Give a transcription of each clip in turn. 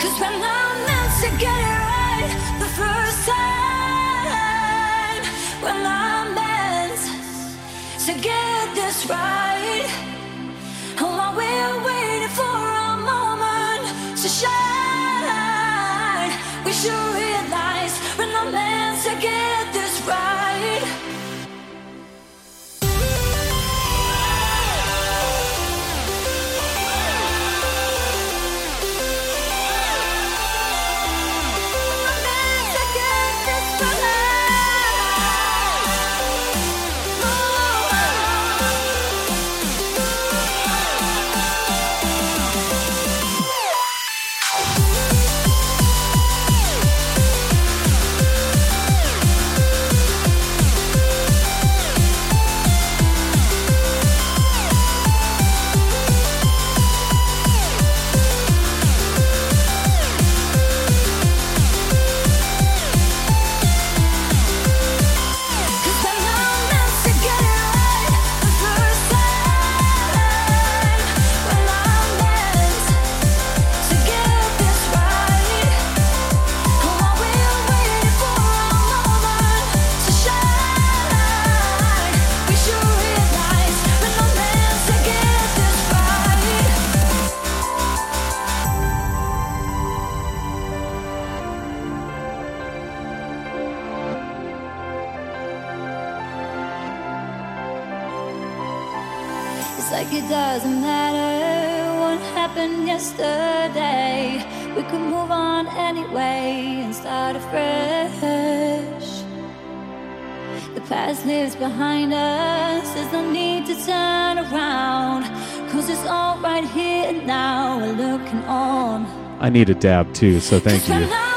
Cause we're not meant to get it right the first time. We're not meant to get this right. is all right here looking on. I need a dab too, so thank you.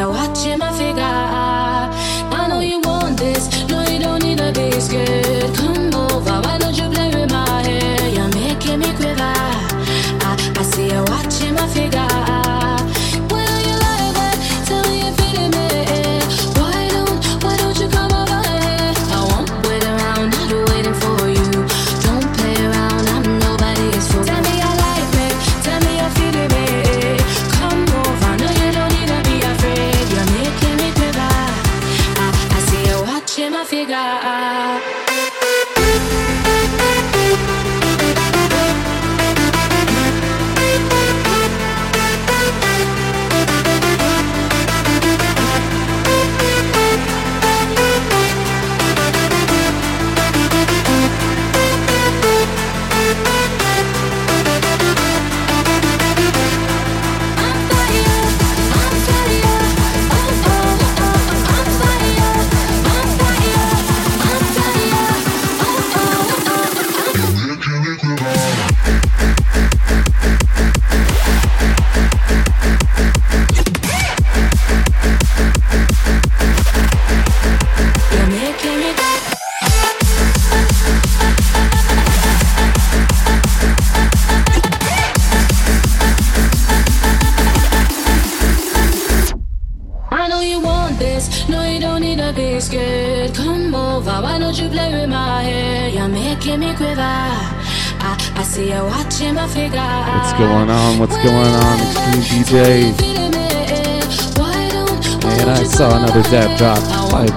I watching my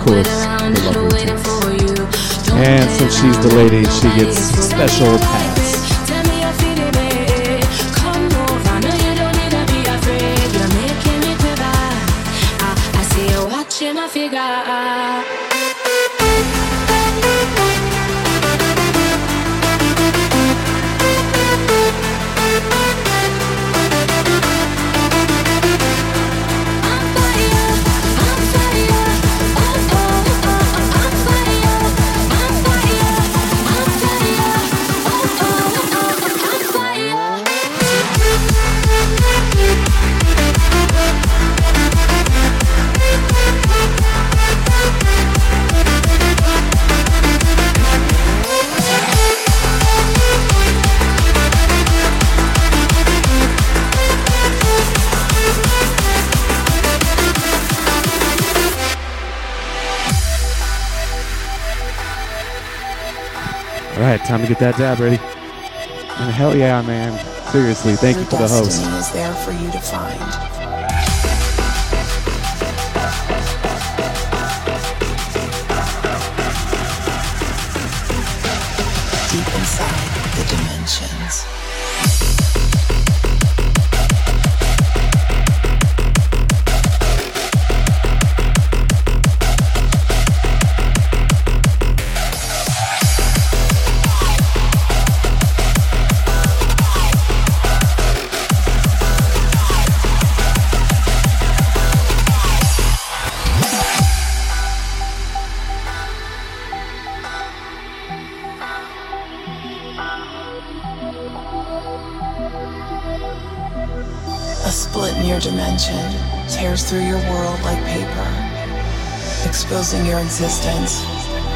course, the lovely. And since she's the lady, she gets special pass. To get that dab ready. And hell yeah, man. Seriously, thank Your you for the host. is there for you to find. Exposing your existence,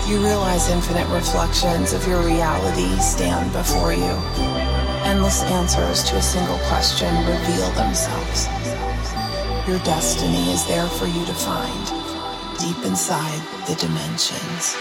you realize infinite reflections of your reality stand before you. Endless answers to a single question reveal themselves. Your destiny is there for you to find, deep inside the dimensions.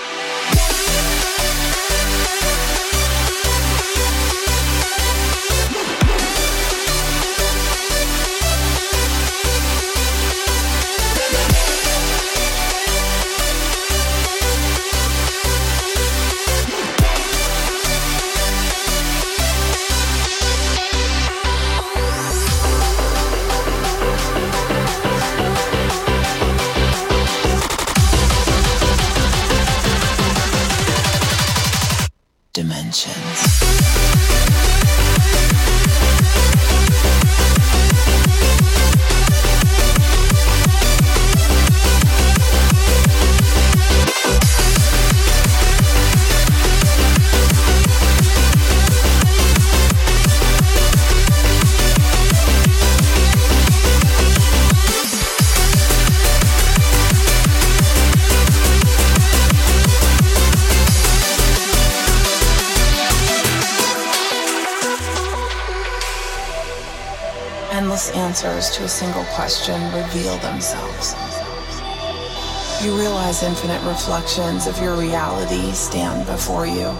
Question reveal themselves. You realize infinite reflections of your reality stand before you.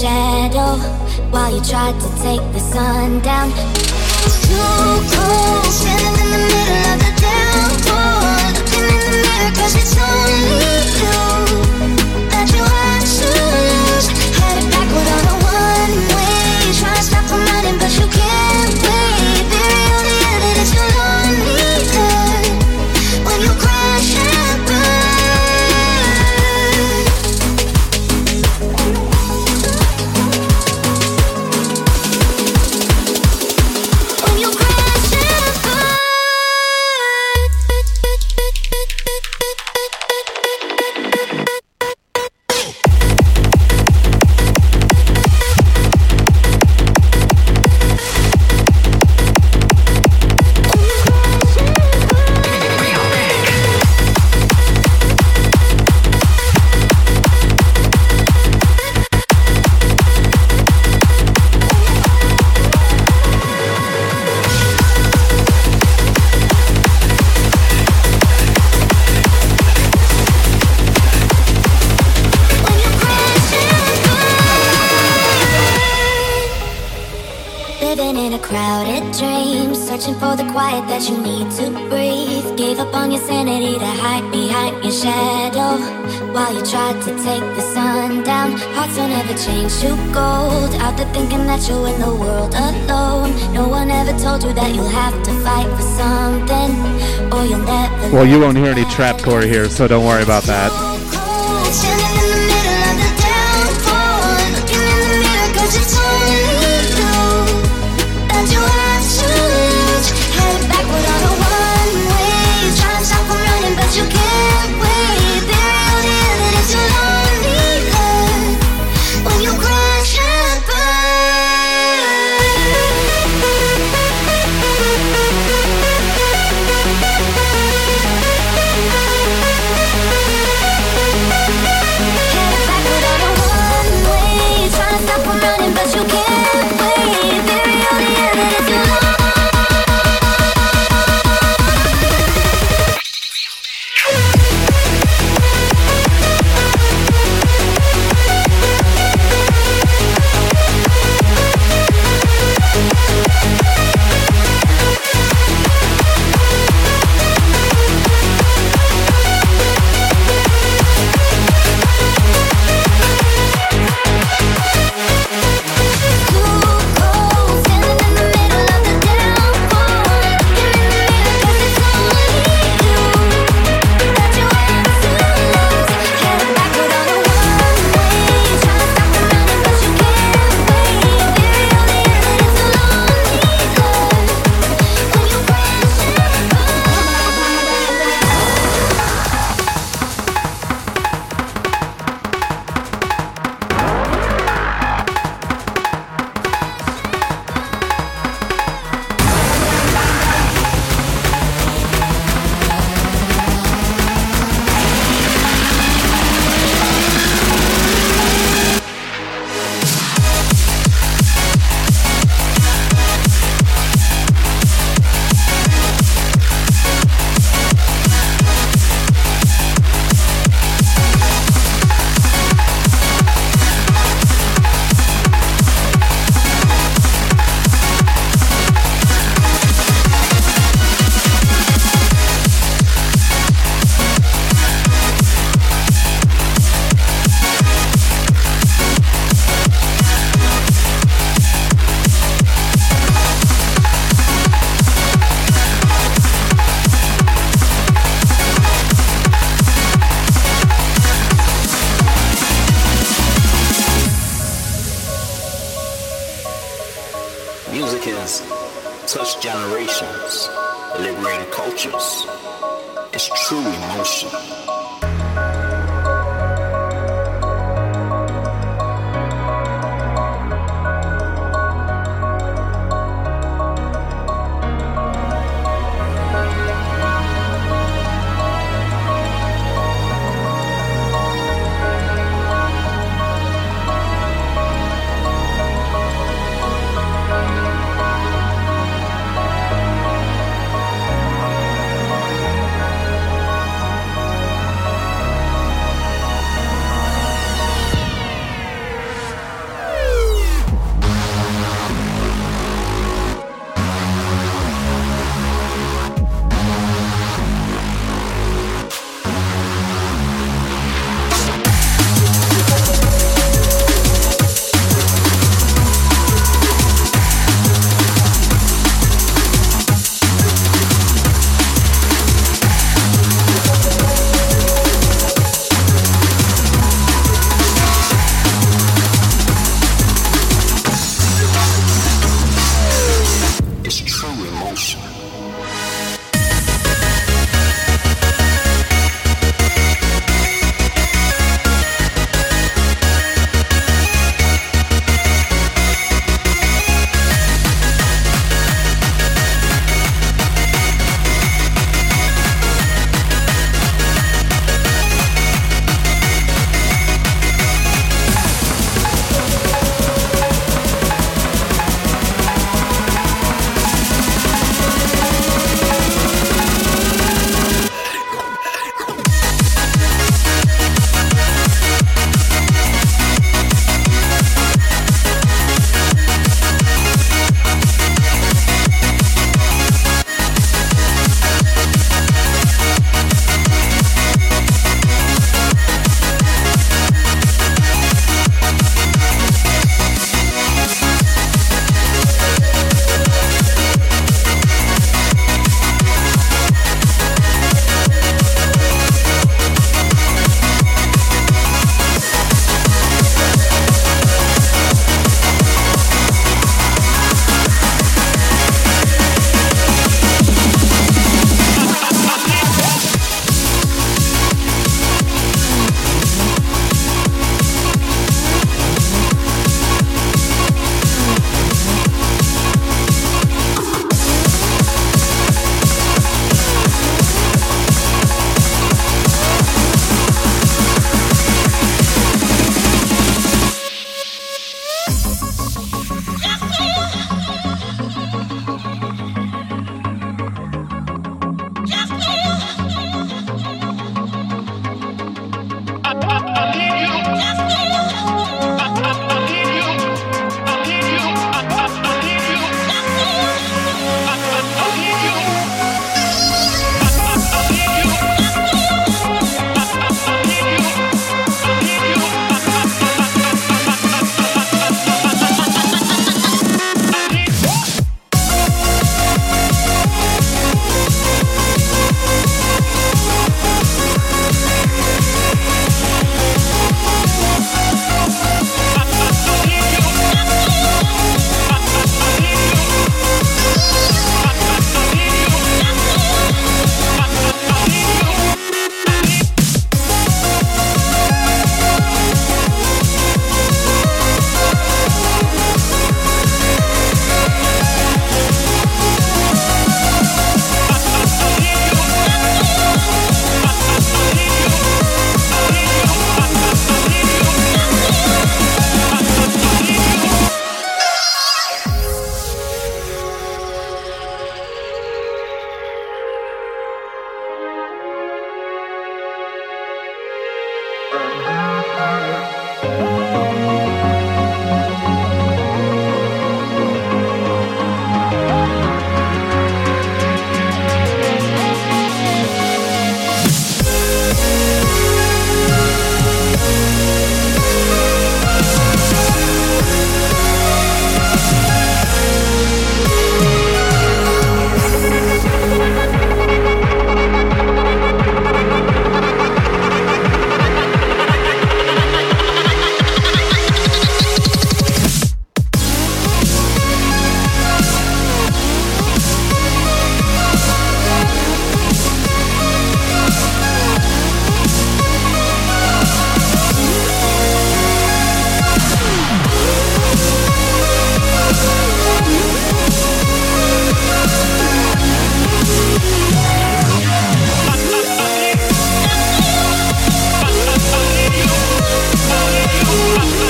shadow while you tried to take the sun down. Too close. change to gold. Out there thinking that you're in the world alone. No one ever told you that you'll have to fight for something, or you'll never. Well, you won't hear any trap trapcore here, so don't worry about that.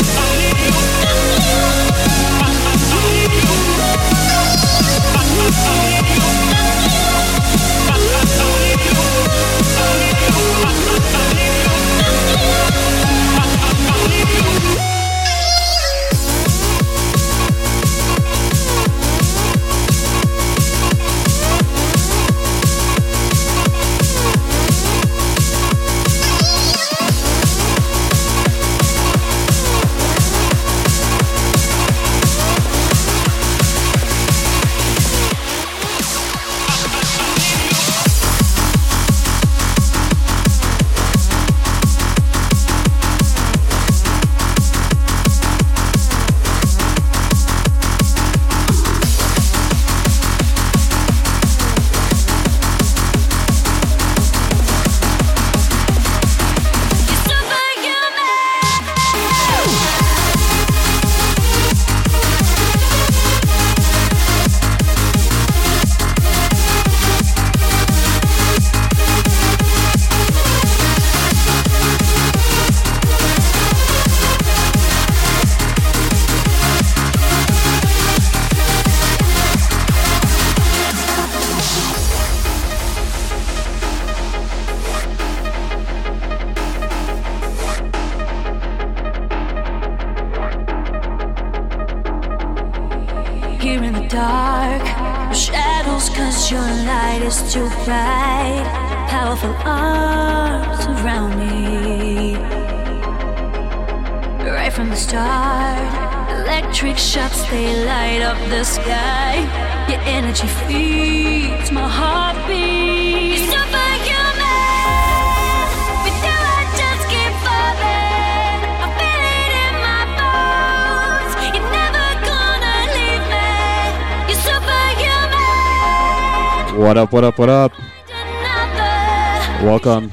Oh. What up, what up, what up? Welcome.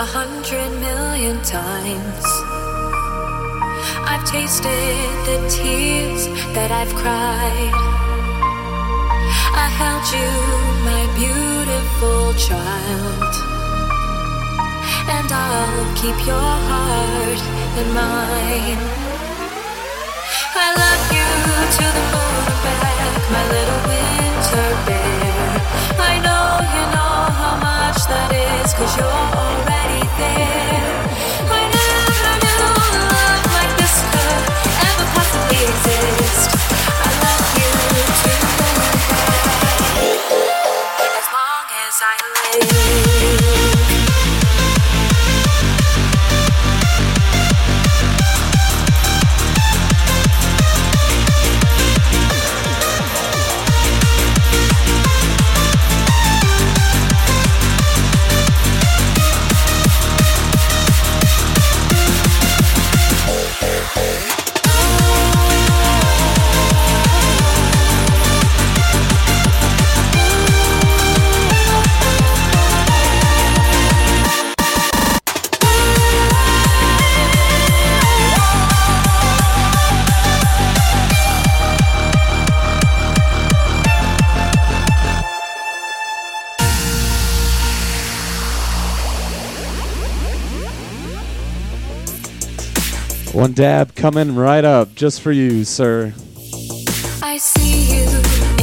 A hundred million times. I've tasted the tears that I've cried. I held you, my beautiful child. And I'll keep your heart in mine. I love you to the moon and back, my little winter bear. I know you know how much that is, cause you're already there. Dab coming right up just for you, sir. I see you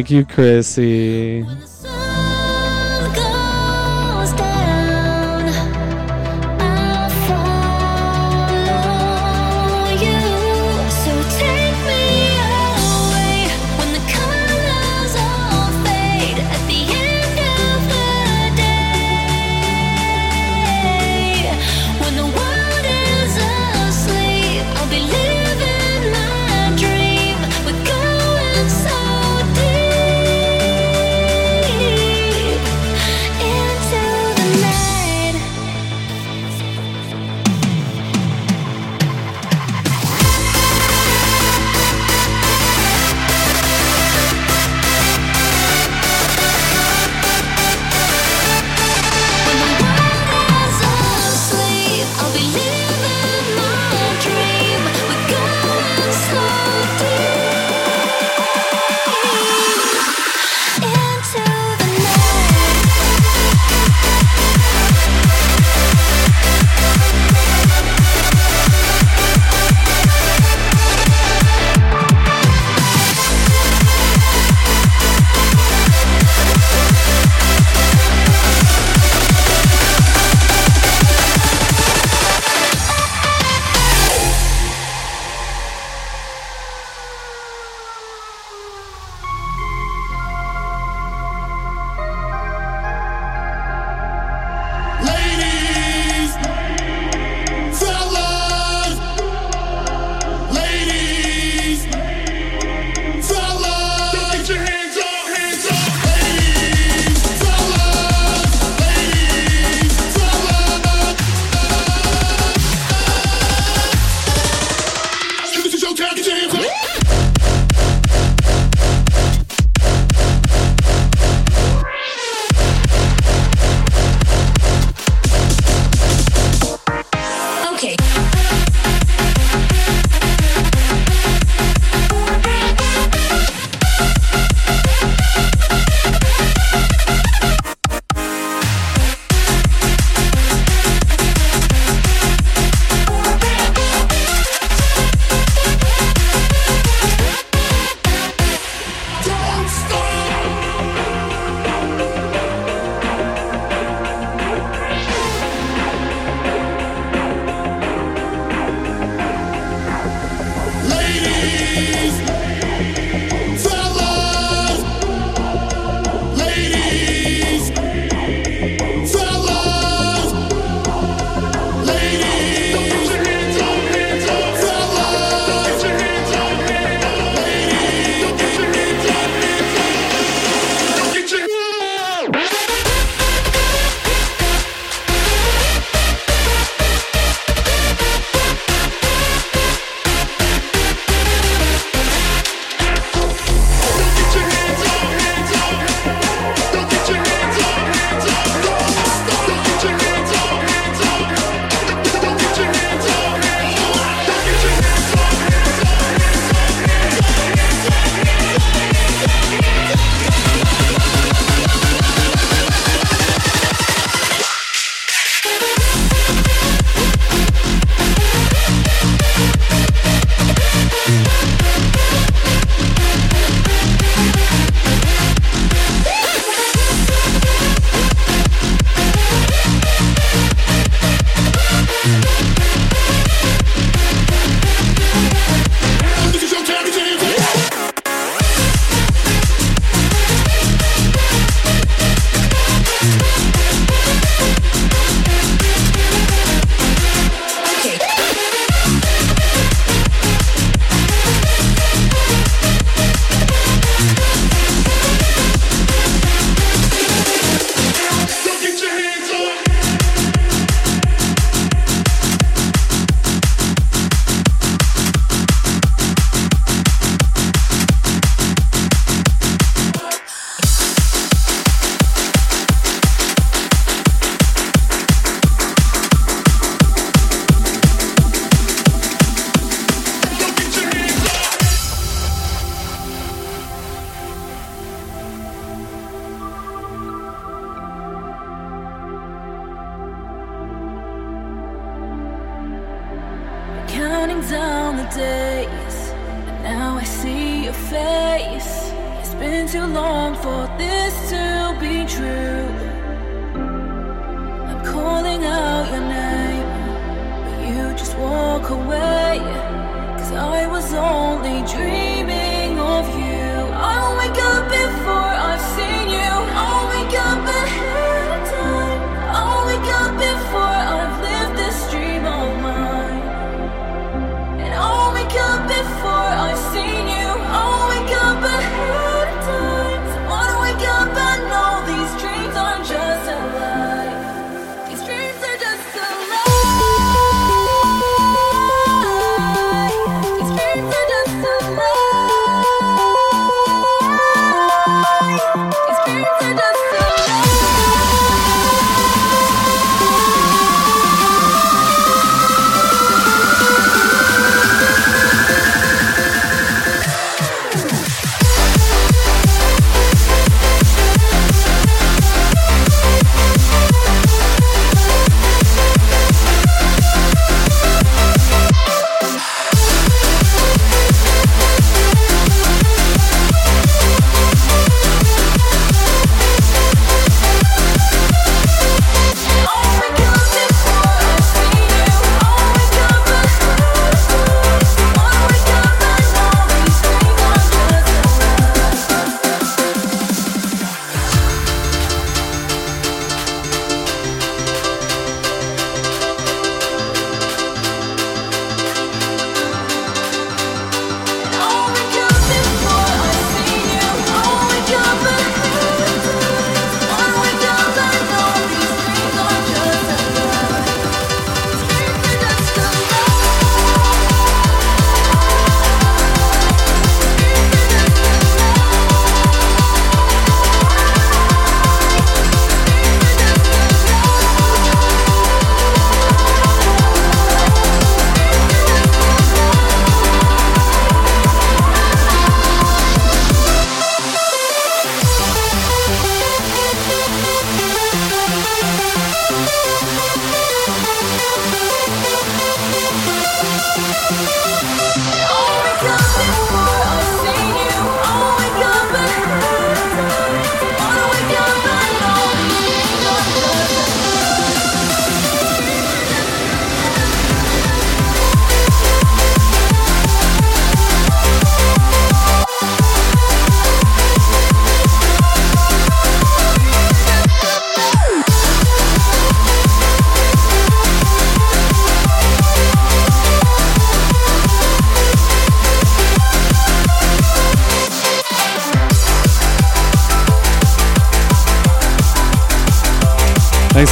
Thank you, Chrissy.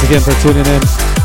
Again for tuning in.